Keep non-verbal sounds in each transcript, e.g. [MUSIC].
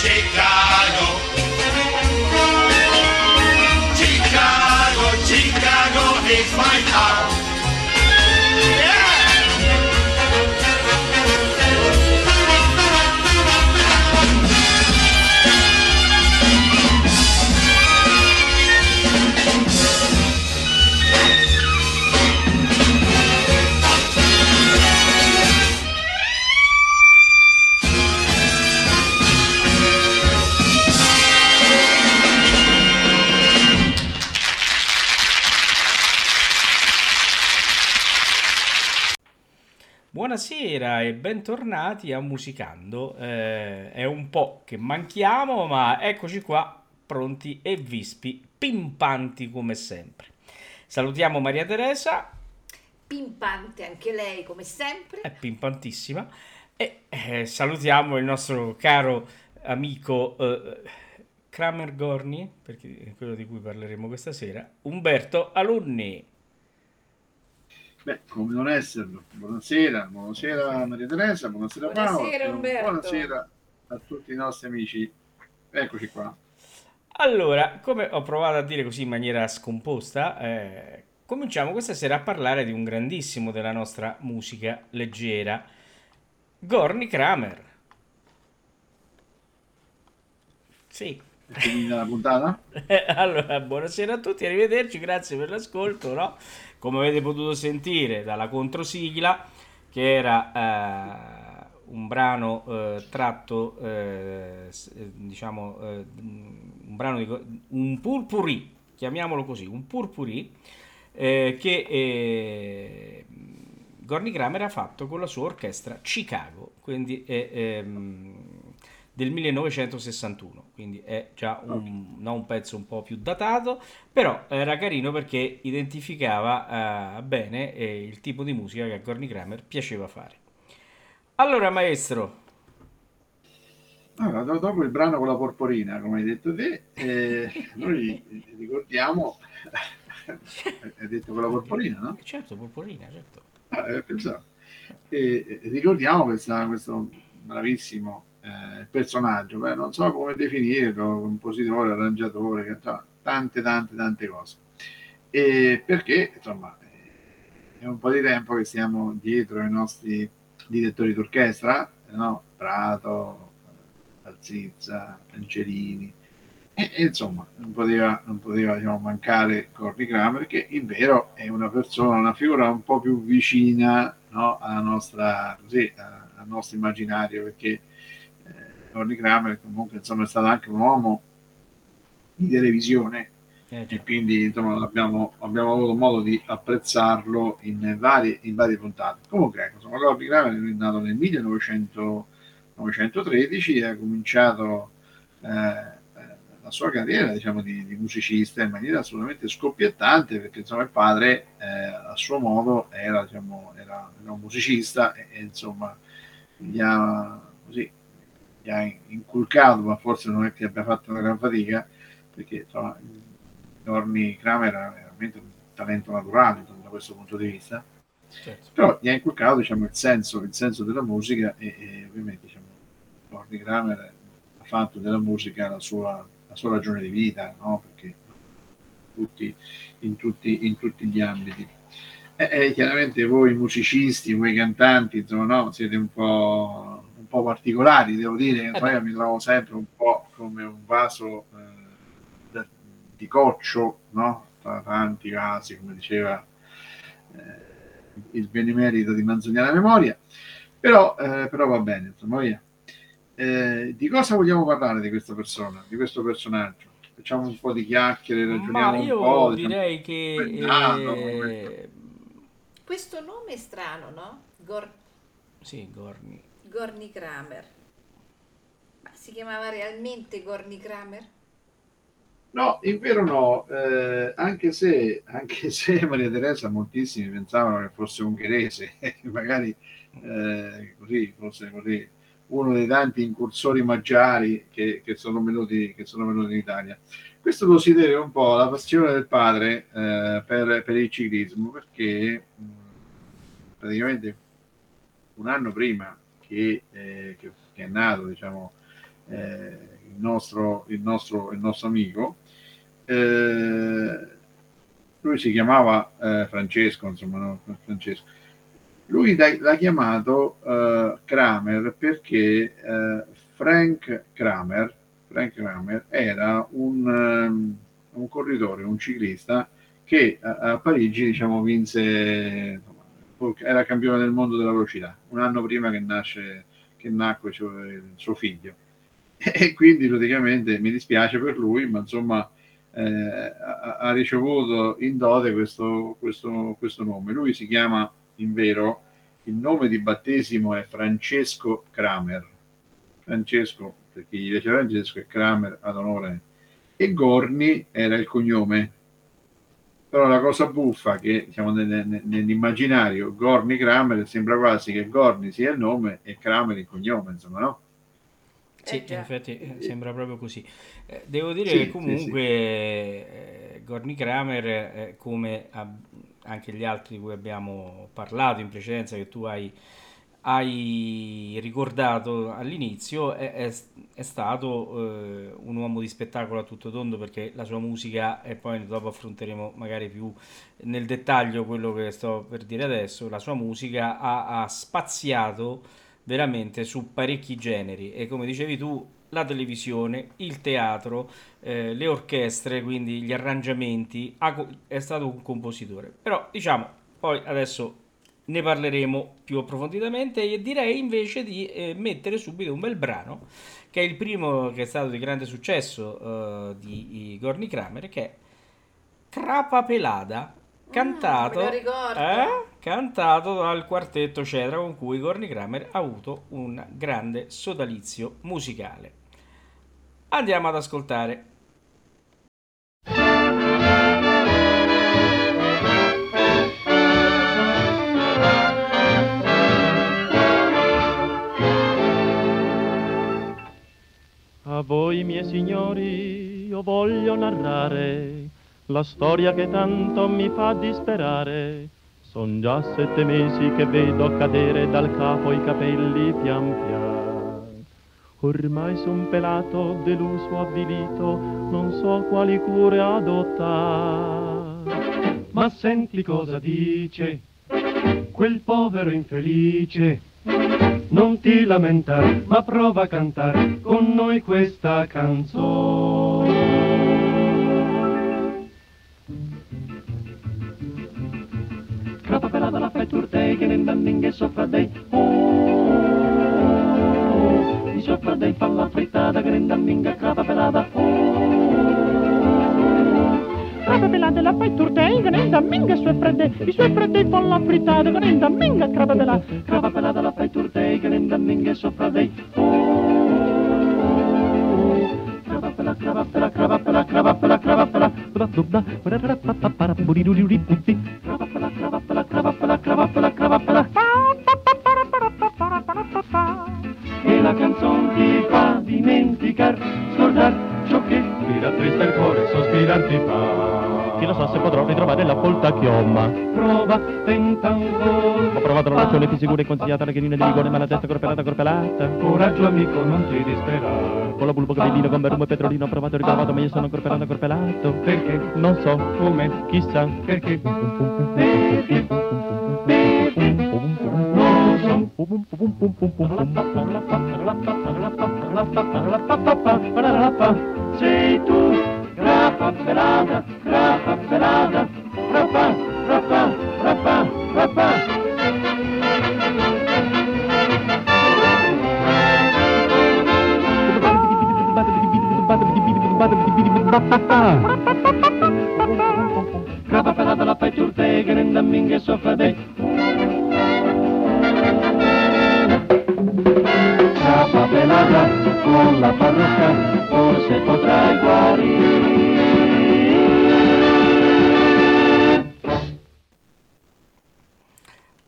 Chicago. Chicago, Chicago is my heart. Buonasera e bentornati a Musicando. Eh, è un po' che manchiamo, ma eccoci qua, pronti e vispi, pimpanti come sempre. Salutiamo Maria Teresa, Pimpante anche lei, come sempre. è pimpantissima, e eh, salutiamo il nostro caro amico eh, Kramer Gorni, perché è quello di cui parleremo questa sera, Umberto Alunni. Beh, come non esserlo. Buonasera, buonasera Maria Teresa, buonasera Paolo. Buonasera, Umberto. Buonasera a tutti i nostri amici. Eccoci qua. Allora, come ho provato a dire così in maniera scomposta, eh, cominciamo questa sera a parlare di un grandissimo della nostra musica leggera, Gorny Kramer. Sì. È finita la puntata? [LAUGHS] Allora, buonasera a tutti, arrivederci, grazie per l'ascolto, no? Come avete potuto sentire dalla controsigla, che era eh, un brano eh, tratto, eh, eh, diciamo, eh, un brano di, un purpurì, chiamiamolo così, un purpurì, eh, che Gorny Kramer ha fatto con la sua orchestra Chicago, quindi ehm, del 1961, quindi è già un, no, un pezzo un po' più datato, però era carino perché identificava eh, bene eh, il tipo di musica che a Gorny Kramer piaceva fare. Allora, maestro, Allora, do- dopo il brano con la porporina, come hai detto te, eh, [LAUGHS] noi ricordiamo... hai detto con la porporina, no? certo, Purpurina, certo. Ah, eh, pensavo. E, e ricordiamo questa- questo bravissimo eh, personaggio, beh, non so come definirlo, compositore, arrangiatore, tante, tante, tante cose. E perché, insomma, eh, è un po' di tempo che siamo dietro ai nostri direttori d'orchestra, no? Prato, eh, Alzizza, Angelini, e, e insomma, non poteva, non poteva diciamo, mancare Corny Kramer, che in vero è una persona, una figura un po' più vicina no, alla nostra, così, al nostro immaginario, perché Corny Kramer comunque insomma, è stato anche un uomo di televisione Eh, e già. quindi insomma, abbiamo, abbiamo avuto modo di apprezzarlo in varie, in varie puntate. Comunque, ecco, insomma, Corny Kramer è nato nel 1900 1913 e ha cominciato eh, la sua carriera diciamo, di, di musicista in maniera assolutamente scoppiettante perché insomma, il padre eh, a suo modo era, diciamo, era, era un musicista e, e, insomma gli ha, così, gli ha inculcato, ma forse non è che abbia fatto una gran fatica perché insomma, Dorni Kramer era veramente un talento naturale da questo punto di vista certo. però gli ha inculcato diciamo, il, senso, il senso della musica e, e ovviamente diciamo, Gordy Kramer ha fatto della musica la sua, la sua ragione di vita, no? perché tutti, in, tutti, in tutti gli ambiti. E, e chiaramente voi musicisti, voi cantanti, insomma, no? siete un po', un po' particolari, devo dire, Eh poi mi trovo sempre un po' come un vaso eh, di coccio, no? tra tanti vasi, come diceva eh, il benemerito di Manzoniana Memoria, però, eh, però va bene, insomma. Eh, di cosa vogliamo parlare di questa persona, di questo personaggio? Facciamo un po' di chiacchiere, Ma ragioniamo io un po'. diciamo, direi che come è nato, eh, Questo nome è strano, no? Gor- sì, Gorny. Gorny Kramer. Ma si chiamava realmente Gorny Kramer? No, in vero no, eh, anche, se, anche [LAUGHS] se Maria Teresa moltissimi pensavano che fosse ungherese, [LAUGHS] magari eh, così, fosse così uno dei tanti incursori maggiari che, che sono venuti, che sono venuti in Italia. Questo lo si deve un po' alla passione del padre eh, per, per il ciclismo, perché mh, praticamente un anno prima che, eh, che- che è nato diciamo, eh, il, nostro, il, nostro, il nostro amico, eh, lui si chiamava eh, Francesco, insomma, no? Francesco. Lui l'ha chiamato eh, Kramer perché Frank Kramer, Frank Kramer era un, um, un corridore, un ciclista che a, a Parigi diciamo, vinse, era campione del mondo della velocità, un anno prima che, nasce, che nacque cioè, suo figlio. [LAUGHS] E quindi praticamente mi dispiace per lui, ma insomma eh, ha, ha, ricevuto in dote questo, questo, questo nome. Lui si chiama in vero, il nome di battesimo è Francesco Kramer. Francesco, perché gli piace Francesco, e Kramer ad onore. E Gorni era il cognome. Però la cosa buffa che diciamo, nell'immaginario Gorni Kramer sembra quasi che Gorni sia il nome e Kramer il cognome, insomma, no? Sì, eh, in effetti eh, sembra proprio così. Eh, devo dire sì, che comunque sì, sì. Eh, Gorni Kramer, eh, come a, anche gli altri di cui abbiamo parlato in precedenza, che tu hai, hai ricordato all'inizio, è, è, è stato eh, un uomo di spettacolo a tutto tondo perché la sua musica, e poi dopo affronteremo magari più nel dettaglio quello che sto per dire adesso, la sua musica ha, ha spaziato veramente su parecchi generi e come dicevi tu la televisione, il teatro, eh, le orchestre, quindi gli arrangiamenti, è stato un compositore. Però diciamo, poi adesso ne parleremo più approfonditamente e direi invece di eh, mettere subito un bel brano che è il primo che è stato di grande successo uh, di Gorni Kramer che è Crapa Pelada cantato, mm, eh, cantato dal quartetto Cedra con cui Gorni Kramer ha avuto un grande sodalizio musicale. Andiamo ad ascoltare. A voi miei signori io voglio narrare la storia che tanto mi fa disperare. Son già sette mesi che vedo cadere dal capo i capelli pian pian. Ormai son pelato, deluso, avvilito, non so quali cure adottare. Ma senti cosa dice quel povero infelice. Non ti lamentare, ma prova a cantare con noi questa canzone. Crapa pelada la fai turtei che nel bandinghe sopra dei oh, di sopra dei fa la frittata che nel bandinghe crapa pelada oh, crapa pelada la fai turtei che nel bandinghe sue fredde i suoi fredde fa la frittata che nel bandinghe crapa pelada crapa pelada la fai turtei che nel bandinghe sopra dei oh, crapa pelada crapa pelada crapa pelada crapa pelada crapa se potrò ritrovare la folta chioma. Prova, tenta ancora. Ho provato la lezione più sicura e consigliata la chinina di vigore, ma la testa corpelata, corpelata. Coraggio amico, non ti disperare. Con la bulbo cavellino, con berumo e petrolino, ho provato e ritrovato, ma io sono corpelato, corpelato. Perché? Non so. Come? Chissà. Perché? Perché? Sei tu, grappa pelata, che soffra dei Grappa pelata con la parrucca forse potrai guarire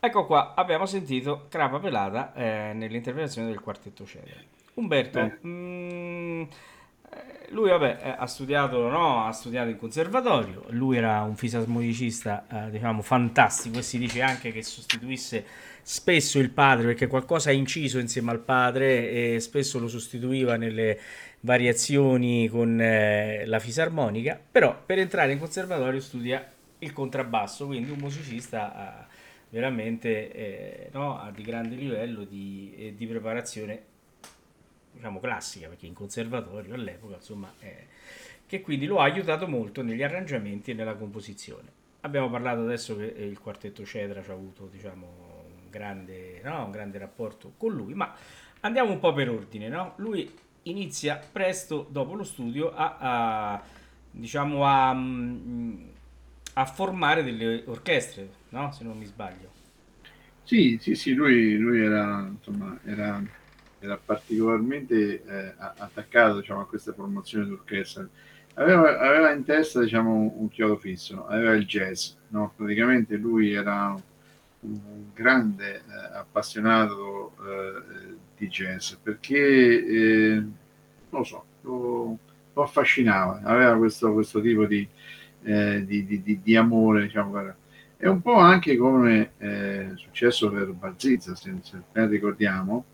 Ecco qua, abbiamo sentito Crapa Pelata eh, nell'interpretazione del quartetto Cedere. Umberto, eh. mh, mm, lui vabbè, eh, ha studiato, no? ha studiato in conservatorio, lui era un fisarmonicista eh, diciamo fantastico. E si dice anche che sostituisse spesso il padre perché qualcosa ha inciso insieme al padre e spesso lo sostituiva nelle variazioni con eh, la fisarmonica, però per entrare in conservatorio studia il contrabbasso, quindi un musicista eh, veramente eh, no, di grande livello di, eh, di, preparazione diciamo classica perché in conservatorio all'epoca insomma eh, che quindi lo ha aiutato molto negli arrangiamenti e nella composizione abbiamo parlato adesso che il quartetto Cedra ci ha avuto diciamo un grande, no, un grande rapporto con lui ma andiamo un po' per ordine no? lui inizia presto dopo lo studio a, a diciamo a, mm, a formare delle orchestre no? Se non mi sbaglio. Sì, sì, sì, lui, lui era, insomma, era, era particolarmente eh, attaccato diciamo, a questa formazione d'orchestra. Aveva, aveva, in testa diciamo, un chiodo fisso, aveva il jazz, no? praticamente lui era un grande eh, appassionato eh, di jazz perché, eh, lo so, lo, lo affascinava, aveva questo, questo tipo di, eh, di, di, di amore diciamo, è un po' anche come è successo per Balzizza, se, se ben ricordiamo,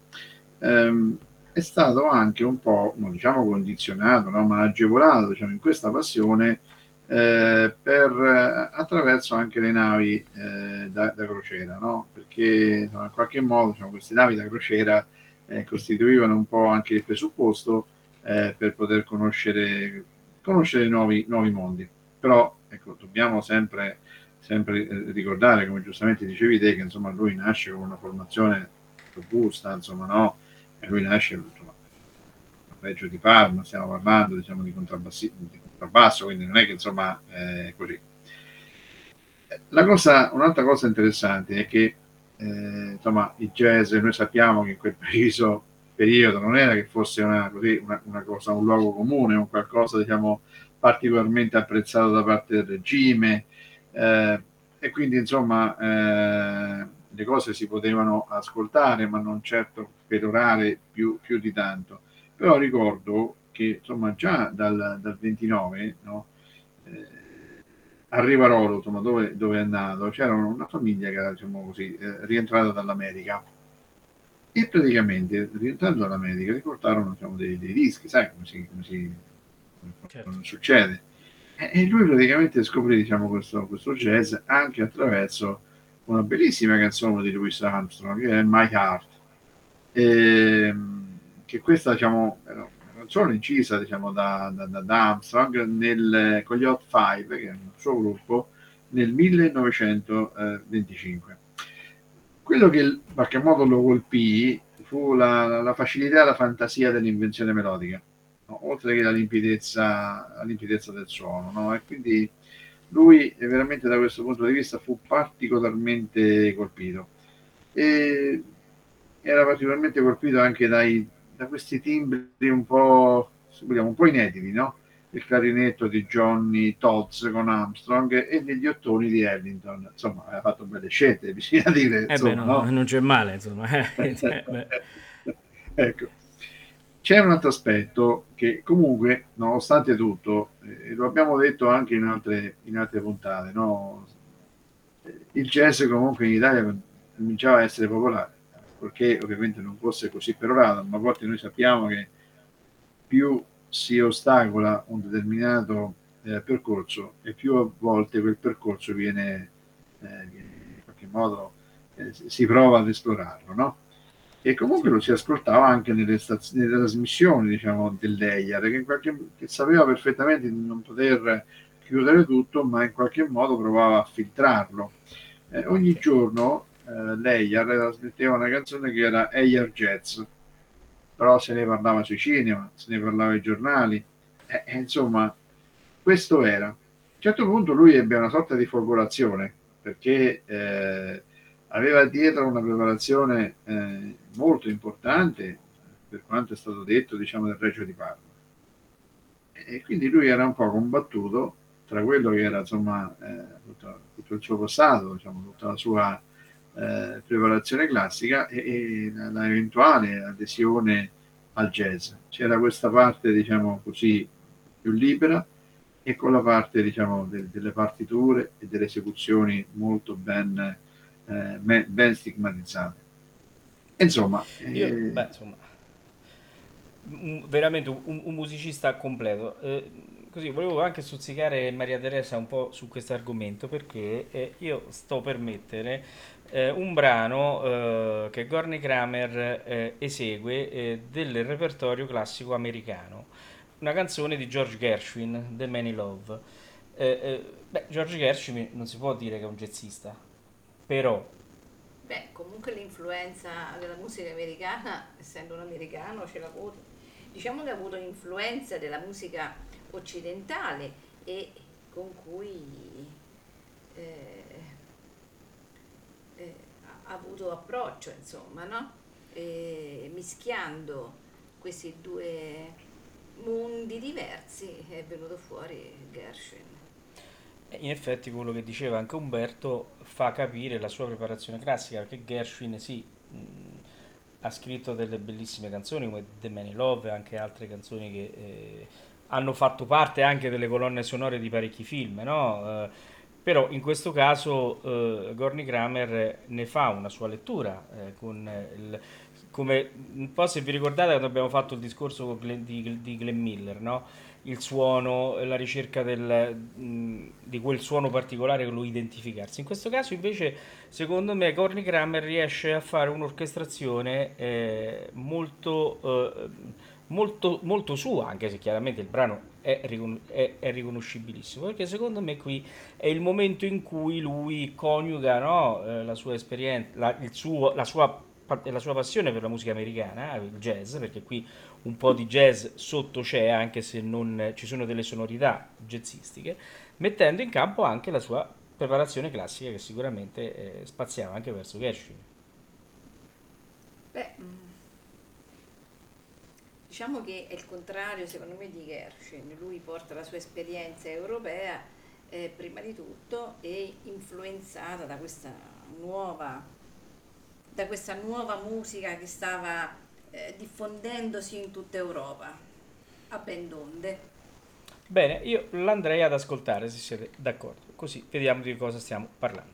ehm, è stato anche un po', non diciamo condizionato, no, ma agevolato diciamo, in questa passione eh, per, attraverso anche le navi eh, da, da, crociera, no? perché insomma, in qualche modo diciamo, queste navi da crociera eh, costituivano un po' anche il presupposto eh, per poter conoscere, conoscere nuovi, nuovi mondi. Però ecco, dobbiamo sempre sempre eh, ricordare, come giustamente dicevi te, che insomma lui nasce con una formazione robusta, insomma, no? E lui nasce insomma, Reggio di Parma, stiamo parlando diciamo, di, di contrabbasso, quindi non è che insomma è così. Cosa, un'altra cosa interessante è che eh, insomma il jazz, noi sappiamo che in quel [LAUGHS] preciso periodo non era che fosse una, così, una, una cosa, un luogo comune, un qualcosa diciamo particolarmente apprezzato da parte del regime, eh, e quindi insomma eh, le cose si potevano ascoltare ma non certo perorare più, più di tanto. Però ricordo che insomma già dal, dal 29 no, eh, a Rivarolo insomma, dove, dove, è nato c'era una famiglia che era diciamo così eh, rientrata dall'America. E praticamente rientrando dall'America riportarono diciamo, dei, dei dischi sai come si, come si come certo. succede. E lui praticamente scoprì diciamo, questo, questo, jazz anche attraverso una bellissima canzone di Louis Armstrong che è My Heart e, che questa diciamo è una canzone incisa diciamo, da, da, da Armstrong nel, con gli Hot Five che è un suo gruppo nel 1925 quello che in qualche modo lo colpì fu la, la facilità e la fantasia dell'invenzione melodica no? oltre che la limpidezza, la limpidezza del suono. No? E quindi lui veramente da questo punto di vista fu particolarmente colpito. E era particolarmente colpito anche dai, da questi timbri un po', vogliamo, un po' inediti, no? il clarinetto di Johnny Todds con Armstrong e degli ottoni di Ellington. Insomma, aveva fatto belle scelte, bisogna dire. Eh insomma, beh, no, no? non c'è male, insomma. [LAUGHS] [LAUGHS] ecco. C'è un altro aspetto che comunque, nonostante tutto, eh, lo abbiamo detto anche in altre, in altre puntate, no? il jazz comunque in Italia cominciava a essere popolare, perché ovviamente non fosse così perorato, ma a volte noi sappiamo che più si ostacola un determinato eh, percorso e più a volte quel percorso viene, eh, in qualche modo, eh, si prova ad esplorarlo, no? E comunque lo si ascoltava anche nelle, staz- nelle trasmissioni diciamo, dell'EIAR che, qualche, che sapeva perfettamente di non poter chiudere tutto ma in qualche modo provava a filtrarlo. Eh, ogni giorno eh, l'EIAR trasmetteva una canzone che era EIAR Jazz però se ne parlava sui cinema se ne parlava ai giornali eh, insomma questo era. A un certo punto lui ebbe una sorta di folgorazione perché eh, aveva dietro una preparazione eh, molto importante per quanto è stato detto diciamo del Reggio di Parma. E quindi lui era un po' combattuto tra quello che era insomma eh, tutto, tutto, il suo passato diciamo, tutta la sua eh, preparazione classica e, e la, eventuale adesione al jazz. C'era questa parte diciamo così più libera e con la parte diciamo de, delle partiture e delle esecuzioni molto ben eh, ben stigmatizzate. Insomma, Io, eh... beh, insomma un, veramente un, un, musicista completo. Eh, così volevo anche stuzzicare Maria Teresa un po' su questo argomento perché eh, io sto per mettere eh, un brano eh, che Gorny Kramer eh, esegue eh, del repertorio classico americano, una canzone di George Gershwin, The Many Love. Eh, beh, George Gershwin non si può dire che è un jazzista, però Beh, comunque l'influenza della musica americana, essendo un americano, ce l'ha avuto. Diciamo che ha avuto influenza della musica occidentale e con cui eh, eh, ha avuto approccio, insomma, no? E mischiando questi due mondi diversi è venuto fuori Gershwin. In effetti quello che diceva anche Umberto fa capire la sua preparazione classica, perché Gershwin sì, mh, ha scritto delle bellissime canzoni come The Many Love e anche altre canzoni che eh, hanno fatto parte anche delle colonne sonore di parecchi film, no? Eh, però in questo caso eh, Gorny Kramer ne fa una sua lettura eh, con il, come un po' se vi ricordate quando abbiamo fatto il discorso Glenn, di, di Glenn Miller, no? Il suono, la ricerca del, mh, di quel suono particolare che lo identificarsi. In questo caso invece, secondo me, Corny Kramer riesce a fare un'orchestrazione eh, molto, eh, molto, molto sua, anche se chiaramente il brano è, ricon- è, è, riconoscibilissimo, perché secondo me qui è il momento in cui lui coniuga no, eh, la sua esperienza, la, il suo, la sua la sua passione per la musica americana, il jazz, perché qui un po' di jazz sotto c'è, anche se non ci sono delle sonorità jazzistiche, mettendo in campo anche la sua preparazione classica che sicuramente eh, spaziava anche verso Gershwin. Beh, mm, diciamo che è il contrario secondo me di Gershwin, lui porta la sua esperienza europea eh, prima di tutto e influenzata da questa nuova da questa nuova musica che stava eh, diffondendosi in tutta Europa a ben donde. Bene, io l'andrei ad ascoltare se siete d'accordo, così vediamo di cosa stiamo parlando.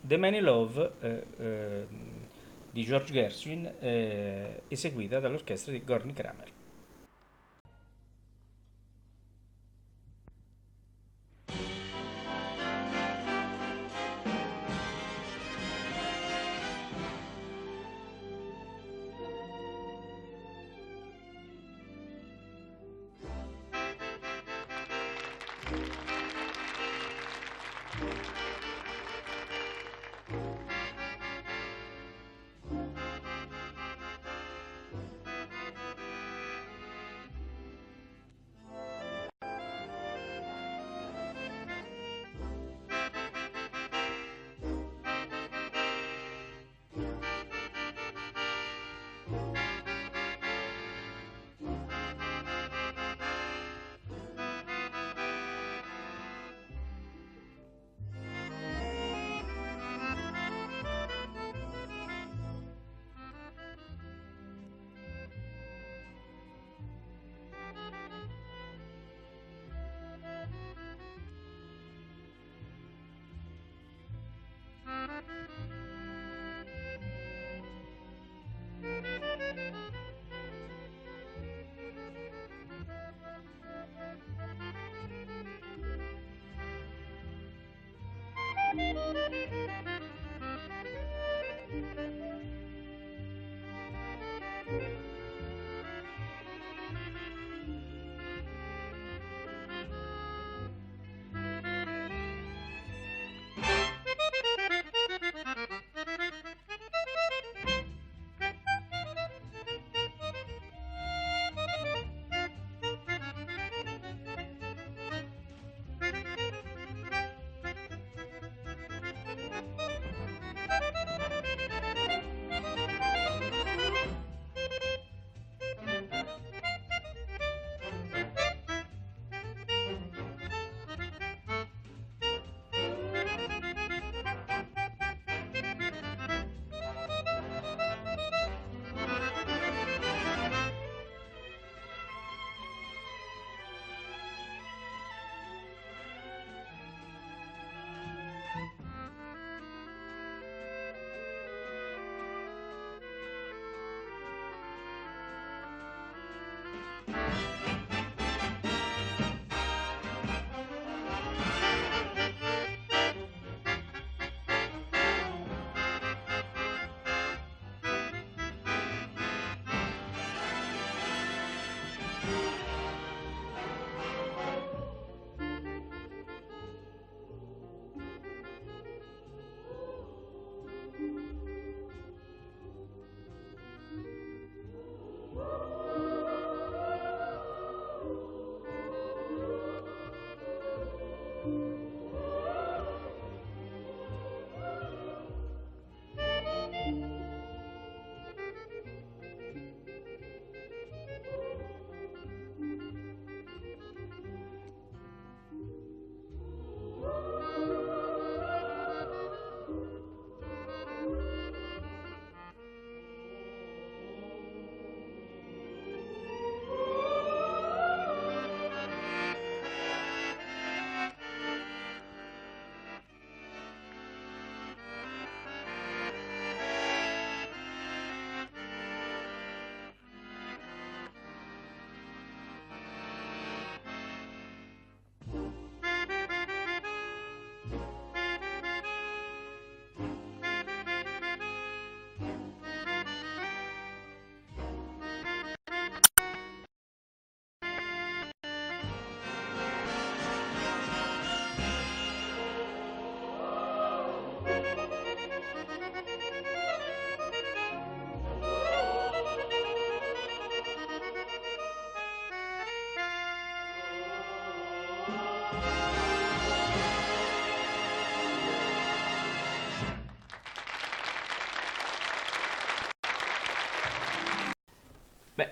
The Many Love eh, eh, di George Gershwin, eh, eseguita dall'orchestra di Gorny Kramer.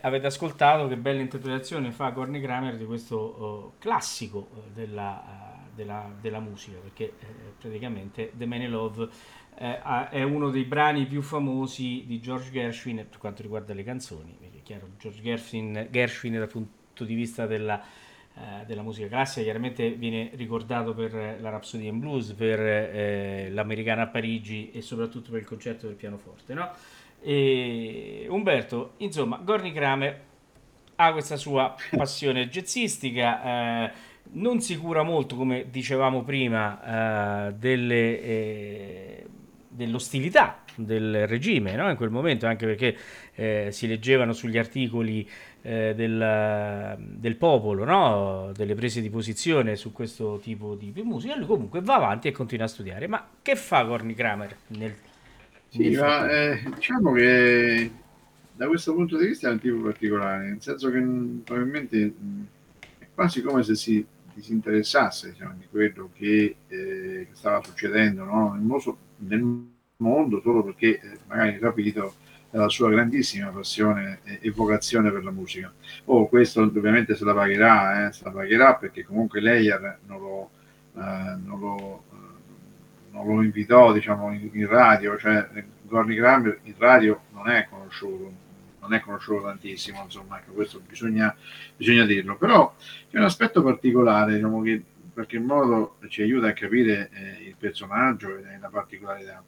Avete ascoltato che bella interpretazione fa Gorny Kramer di questo uh, classico uh, della, uh, della, della, musica, perché praticamente The Man in Love è uno dei brani più famosi di George Gershwin per quanto riguarda le canzoni, perché è chiaro, George Gershwin, Gershwin dal punto di vista della, della musica classica chiaramente viene ricordato per la Rhapsody in Blues, per eh, l'Americana a Parigi e soprattutto per il concerto del pianoforte, no? E Umberto, insomma, Gorny Kramer ha questa sua passione jazzistica, eh, non si cura molto, come dicevamo prima, eh, delle, eh, dell'ostilità del regime no? in quel momento, anche perché eh, si leggevano sugli articoli eh, del, del, popolo, no? delle prese di posizione su questo tipo di musica, lui comunque va avanti e continua a studiare. Ma che fa Gorny Kramer nel sì, ma eh, diciamo che da questo punto di vista è un tipo particolare, nel senso che mh, probabilmente mh, è quasi come se si disinteressasse diciamo, di quello che, eh, che stava succedendo no? nel, mondo, nel, mondo, solo perché eh, magari capito la sua grandissima passione e, vocazione per la musica. Oh, questo ovviamente se la pagherà, eh, se la pagherà perché comunque lei non lo, eh, non lo non lo invitò diciamo, in, in radio, cioè Gorny Kramer in radio non è conosciuto, non è conosciuto tantissimo, insomma, ecco, questo bisogna, bisogna dirlo, però c'è un aspetto particolare diciamo, che in qualche modo ci aiuta a capire eh, il personaggio e la particolarità.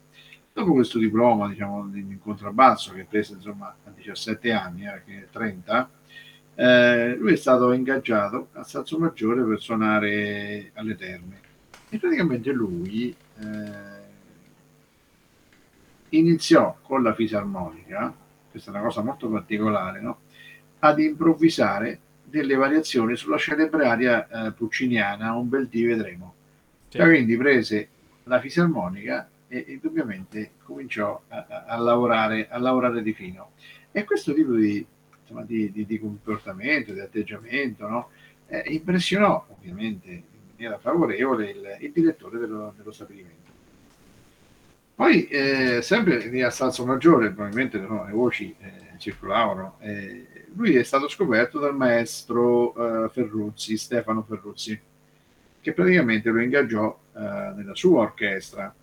Dopo questo diploma diciamo, in contrabbasso che prese insomma, a 17 anni, era che 30, eh, lui è stato ingaggiato a Salso Maggiore per suonare alle terme. E praticamente lui eh, iniziò con la fisarmonica, questa è una cosa molto particolare, no? ad improvvisare delle variazioni sulla celebre aria eh, pucciniana Un bel dì vedremo. Sì. Cioè, quindi prese la fisarmonica e indubbiamente cominciò a, a, a, lavorare, a lavorare di fino. E questo tipo di, insomma, di, di, di comportamento, di atteggiamento, no? eh, impressionò ovviamente maniera favorevole il, il direttore dello, dello, stabilimento. Poi, eh, sempre lì a Salso Maggiore, probabilmente no, le voci eh, circolavano, eh, lui è stato scoperto dal maestro eh, Ferruzzi, Stefano Ferruzzi, che praticamente lo ingaggiò eh, nella sua orchestra.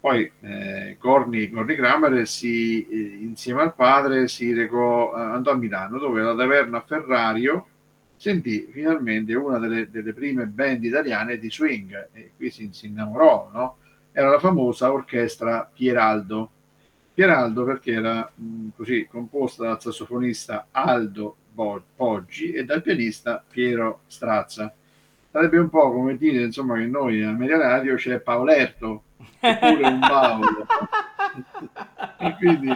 Poi eh, Corni, Corni Kramer si, eh, insieme al padre si recò, andò a Milano dove la taverna Ferrario sentì finalmente una delle, delle, prime band italiane di swing e qui si, si innamorò, no? Era la famosa orchestra Pieraldo. Pieraldo perché era mh, così composta dal sassofonista Aldo Poggi e dal pianista Piero Strazza. Sarebbe un po' come dire insomma che noi a Media Radio c'è Paolerto oppure un Paolo. [LAUGHS] e quindi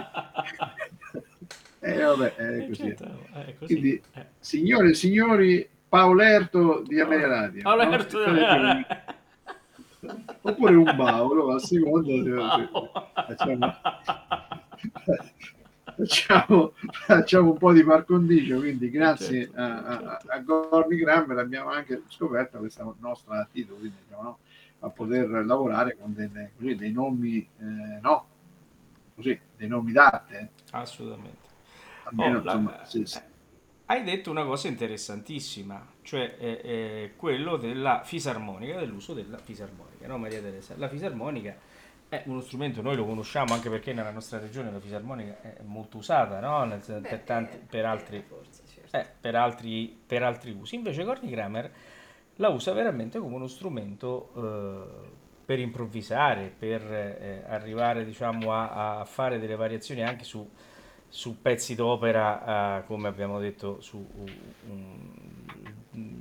eh, vabbè, eh, così. Certo, è così. Quindi, eh. signore e signori, Paolerto di Ameria Radio. Paolerto no? di Ameria Oppure un Paolo, a seconda. Facciamo, facciamo, facciamo, un po' di par condicio, quindi grazie certo, a, a, a Gorni Grammer abbiamo anche scoperto questa nostra attitudine diciamo, no? a poter lavorare con delle, così, dei nomi, eh, no, così, dei nomi d'arte. Assolutamente. Almeno, oh, insomma, sì, sì. Hai detto una cosa interessantissima, cioè eh, eh, quello della fisarmonica, dell'uso della fisarmonica, no Maria Teresa? La fisarmonica è uno strumento, noi lo conosciamo anche perché nella nostra regione la fisarmonica è molto usata, no? Nel, Beh, per, tanti, per, altri, forse, certo. eh, per, altri, per, altri, usi. Invece Corny Kramer la usa veramente come uno strumento eh, per improvvisare, per eh, arrivare diciamo, a, a, fare delle variazioni anche su su pezzi d'opera, uh, come abbiamo detto, su um,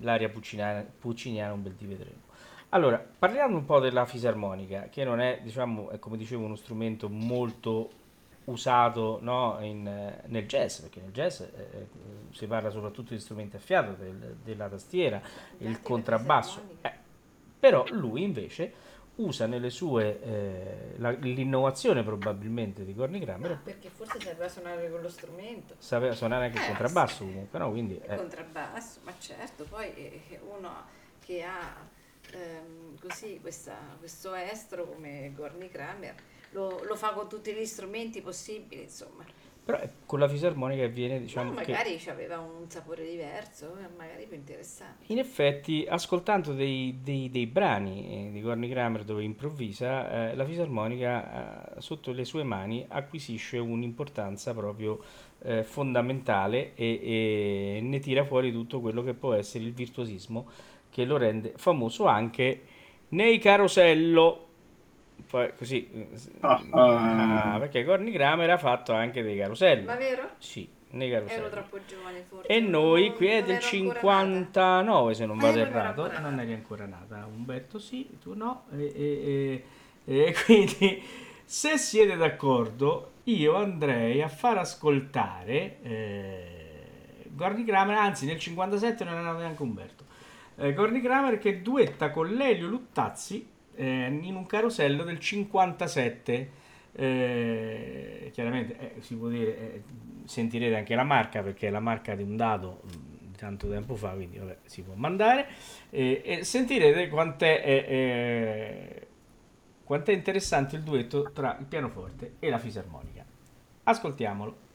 l'aria pucciniana, pucciniana, un bel di vedremo. Allora, parliamo un po' della fisarmonica, che non è, diciamo, è come dicevo, uno strumento molto usato no, in, nel jazz, perché nel jazz eh, eh, si parla soprattutto di strumenti a fiato, del, della tastiera, il contrabbasso. Eh, però lui invece usa nelle sue eh, la, l'innovazione probabilmente di Corny Kramer. No, perché forse sapeva suonare con lo strumento. Sapeva suonare anche il eh, contrabbasso sì. comunque, no? Quindi, il eh. contrabbasso, ma certo, poi uno che ha ehm, così questa, questo estro come Gorny Kramer lo, lo, fa con tutti gli strumenti possibili, insomma. Però con la fisarmonica viene, diciamo, no, magari che... aveva un sapore diverso, eh, magari più interessante. In effetti, ascoltando dei, dei, dei brani eh, di Gorny Kramer dove improvvisa, eh, la fisarmonica eh, sotto le sue mani acquisisce un'importanza proprio eh, fondamentale e, e ne tira fuori tutto quello che può essere il virtuosismo che lo rende famoso anche nei carosello poi così ah, ah. ah, perché Corny Kramer ha fatto anche dei caroselli ma vero? sì nei caroselli ero troppo giovane forse. E noi qui è del 59 se non vado errato. non eri ancora nata Umberto sì tu no e, e, e, e [LAUGHS] quindi se siete d'accordo io andrei a far ascoltare eh, Gordy Kramer anzi nel 57 non è nato neanche Umberto. Eh, Gordy Kramer che duetta con Lelio Luttazzi eh, in un carosello del 57. Eh, chiaramente eh, si può dire, eh, sentirete anche la marca perché è la marca di un dado mm, di tanto tempo fa, quindi vabbè, si può mandare e sentirete quant'è, eh, quant'è interessante il duetto tra il pianoforte e la fisarmonica. Ascoltiamolo.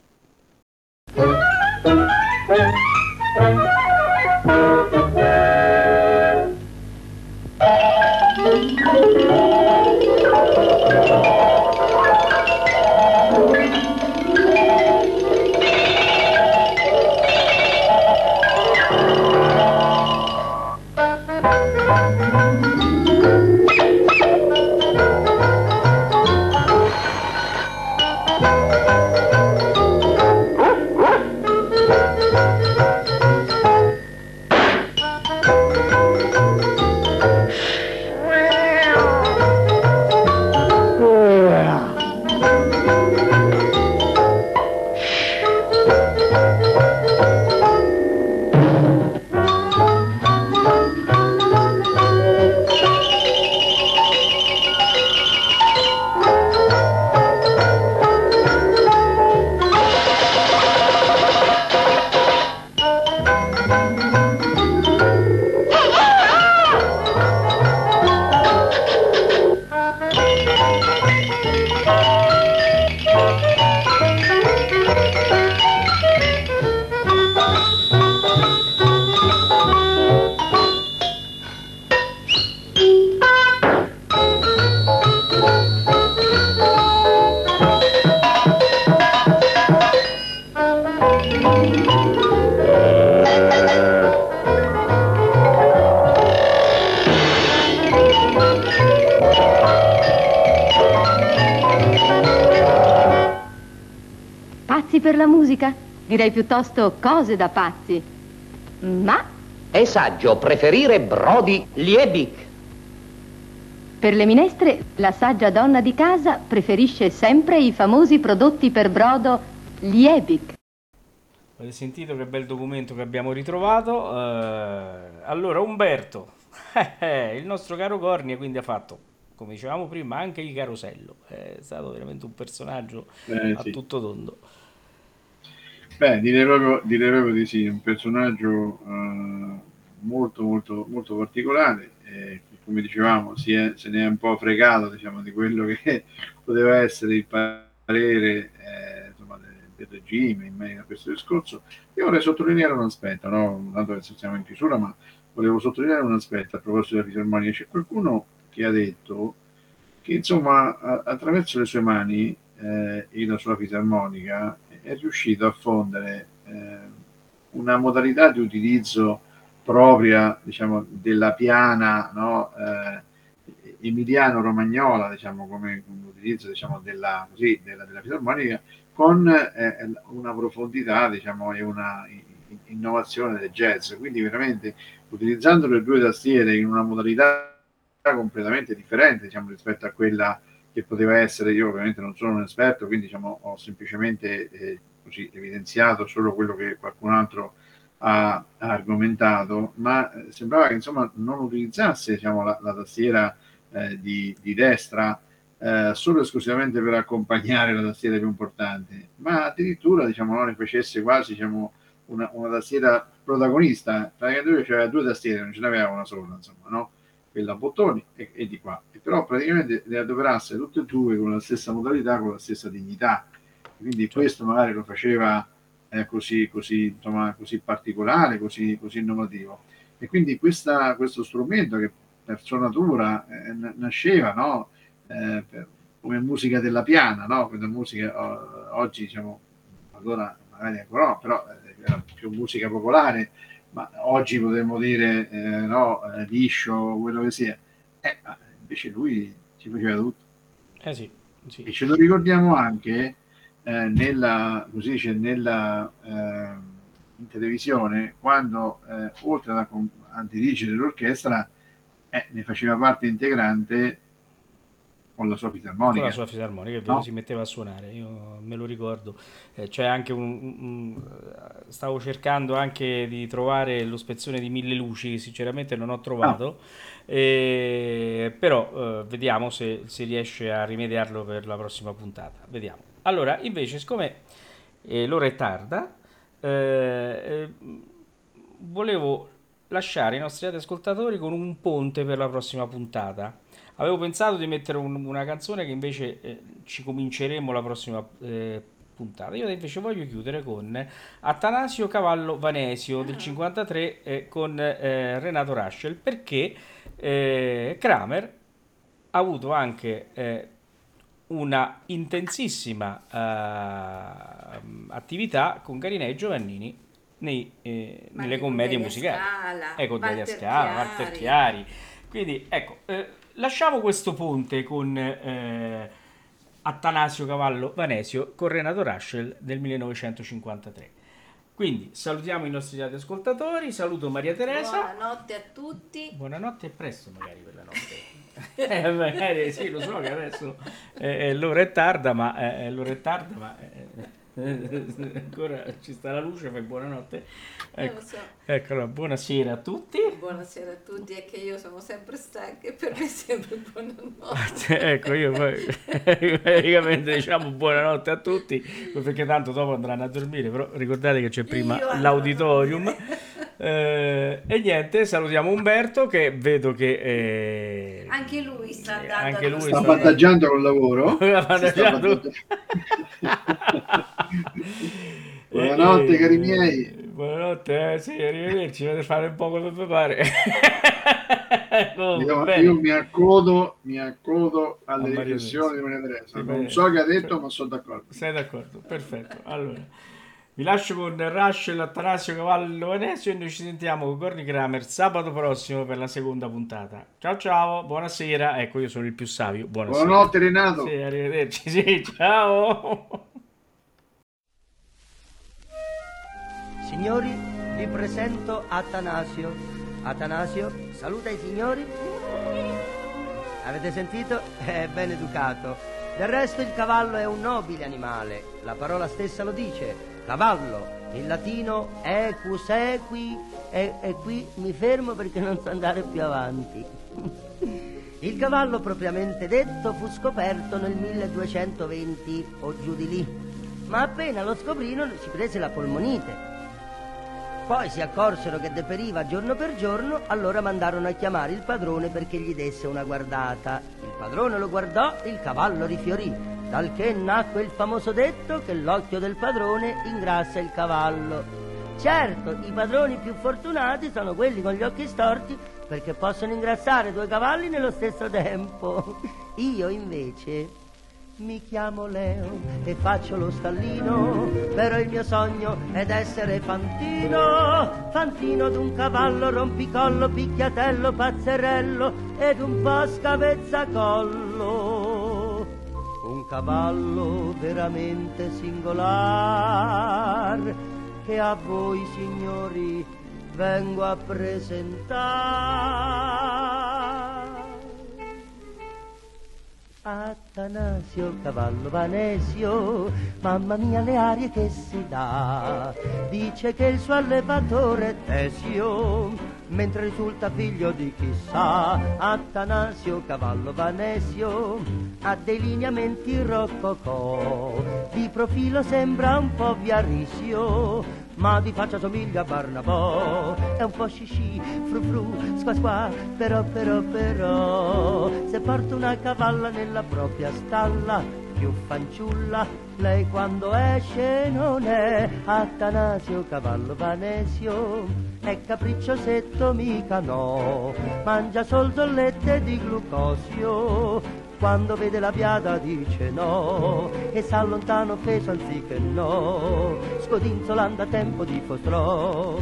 Direi piuttosto cose da pazzi. Ma... È saggio preferire Brody Liebig. Per le minestre, la saggia donna di casa preferisce sempre i famosi prodotti per brodo Liebig. Avete sentito che bel documento che abbiamo ritrovato? Uh, allora, Umberto, [LAUGHS] il nostro caro Cornia, quindi ha fatto, come dicevamo prima, anche il carosello. È stato veramente un personaggio eh, a sì. tutto tondo. Beh, direi proprio, direi proprio di sì, un personaggio uh, molto, molto, molto particolare, eh, come dicevamo, è, se ne è un po' fregato diciamo, di quello che [LAUGHS] poteva essere il parere eh, insomma, del, regime in merito a questo discorso. Io vorrei sottolineare un aspetto, no? tanto che siamo in chiusura, ma volevo sottolineare un aspetto a proposito della fisarmonia. C'è qualcuno che ha detto che insomma a, attraverso le sue mani eh, e la sua fisarmonica è riuscito a fondere eh, una modalità di utilizzo propria diciamo, della piana no, eh, emiliano-romagnola, diciamo, come utilizzo diciamo, della, così, della, della fisarmonica, con eh, una profondità diciamo, e una innovazione del jazz. Quindi veramente utilizzando le due tastiere in una modalità completamente differente diciamo, rispetto a quella che poteva essere, io ovviamente non sono un esperto, quindi diciamo, ho semplicemente eh, così, evidenziato solo quello che qualcun altro ha, ha argomentato, ma eh, sembrava che insomma, non utilizzasse diciamo, la, la tastiera eh, di, di, destra eh, solo esclusivamente per accompagnare la tastiera più importante, ma addirittura diciamo, ne facesse quasi diciamo, una, una tastiera protagonista, praticamente lui aveva due tastiere, non ce n'aveva una sola, insomma, no? Quella a bottoni e, e, di qua, e però praticamente le adoperasse tutte e due con la stessa modalità, con la stessa dignità. quindi certo. questo magari lo faceva eh, così, così, insomma, così particolare, così, così innovativo. E quindi questa, questo strumento che per sua natura eh, nasceva no? eh, per, come musica della piana, no? questa musica oggi diciamo, allora magari ancora no, però eh, era più musica popolare, ma oggi potremmo dire eh, no, eh, liscio, quello che sia. Eh, invece lui ci faceva tutto. Eh sì, sì. E ce lo ricordiamo anche eh, nella, così dice, nella, eh, in televisione quando eh, oltre a, dirigere l'orchestra ne faceva parte integrante con la sua fisarmonica. Con la sua fisarmonica, no? si metteva a suonare, io me lo ricordo. Eh, c'è anche un, un, Stavo cercando anche di trovare lo spezzone di Mille Luci, sinceramente non ho trovato, ah. eh, però eh, vediamo se si riesce a rimediarlo per la prossima puntata. Vediamo. Allora, invece, siccome eh, l'ora è tarda, eh, eh, volevo lasciare i nostri ascoltatori con un ponte per la prossima puntata. Avevo pensato di mettere un, una canzone che invece eh, ci cominceremo la prossima eh, puntata. Io invece voglio chiudere con Atanasio Cavallo Vanesio del 53 ah. eh, con eh, Renato Raschel perché Kramer ha avuto anche una intensissima attività con Garinei e Giovannini nei, eh, nelle commedie musicali. Scala, ecco, Delia Scala, Walter Chiari. Quindi, ecco, eh, lasciamo questo ponte con eh, Attanasio Cavallo Vanesio con Renato Raschel del 1953. Quindi salutiamo i nostri ascoltatori, saluto Maria Teresa. Buonanotte a tutti. Buonanotte e presto magari per la notte. [LAUGHS] eh, magari sì, lo so che adesso eh, l'ora è tarda, ma eh, l'ora è tarda, ma ancora ci sta la luce, fai buonanotte. Ecco, so. ecco allora, buonasera a tutti. Buonasera a tutti, è che io sono sempre stanca e per me è sempre buonanotte. ecco, io poi [LAUGHS] praticamente diciamo buonanotte a tutti, perché tanto dopo andranno a dormire, però ricordate che c'è prima io l'auditorium. [LAUGHS] Eh, e niente, salutiamo Umberto che vedo che eh, anche lui sta andando anche lui sta avvantaggiando col lavoro. [LAUGHS] [LAUGHS] buonanotte e, cari miei. Buonanotte, eh, sì, arrivederci, dovete fare un po' come vi pare. oh, io, io, mi accodo, mi accodo alle riflessioni di Maria Teresa. Non so che ha detto, ma sono d'accordo. Sei d'accordo, perfetto. Allora. Vi lascio con Rush e l'Attanasio Cavallo Venecio e noi ci sentiamo con Gorni Kramer sabato prossimo per la seconda puntata. Ciao ciao, buonasera. Ecco, io sono il più savio. Buonasera. Buonanotte Renato. Sì, arrivederci. [LAUGHS] Sì, ciao. Signori, vi presento Atanasio. Atanasio, saluta i signori. Avete sentito? È ben educato. Del resto il cavallo è un nobile animale. La parola stessa lo dice cavallo, in latino equus equi, e, e qui mi fermo perché non so andare più avanti. Il cavallo propriamente detto fu scoperto nel 1220 o giù di lì, ma appena lo scoprirono si prese la polmonite. Poi si accorsero che deperiva giorno per giorno, allora mandarono a chiamare il padrone perché gli desse una guardata. Il padrone lo guardò, il cavallo rifiorì dal che nacque il famoso detto che l'occhio del padrone ingrassa il cavallo. Certo, i padroni più fortunati sono quelli con gli occhi storti perché possono ingrassare due cavalli nello stesso tempo. [LAUGHS] Io invece mi chiamo Leo e faccio lo stallino, però il mio sogno è d'essere fantino, fantino d'un cavallo rompicollo, picchiatello, pazzerello ed un po' scavezzacollo cavallo veramente singolar che a voi signori vengo a presentare. Atanasio, cavallo vanesio, mamma mia le arie che si dà, dice che il suo allevatore è Tesio, mentre risulta figlio di chissà. Atanasio, cavallo vanesio, ha dei lineamenti roccocò, di profilo sembra un po' viarisio, ma di faccia somiglia a Barnabò. È un po' scisci, fru fru, squa squa, però però però, se porta una cavalla nella propria stalla, più fanciulla, lei quando esce non è Atanasio Cavallo Vanesio, è capricciosetto mica no, mangia sol zollette di glucosio, quando vede la biada dice no. E s'allontana offeso anziché no, scodinzolando a tempo di fostrò.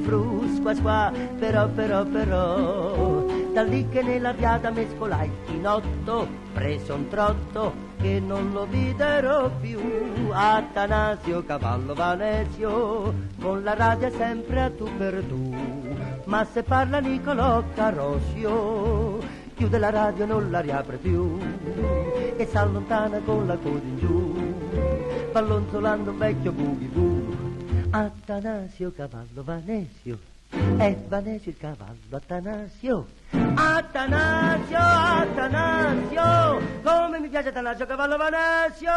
Scisci, fru fru, squa squa, però però però, da lì che nella viada mescolai in otto, prese un trotto che non lo videro più, Atanasio Cavallo Vanesio, con la radio sempre a tu per tu, ma se parla Nicolò Carosio, chiude la radio e non la riapre più, e s'allontana con la coda in giù, ballonzolando un vecchio boogie boo. Atanasio cavallo Vanesio, è Vanesio il cavallo Atanasio. Atanasio, Atanasio, come mi piace Atanasio cavallo Vanesio!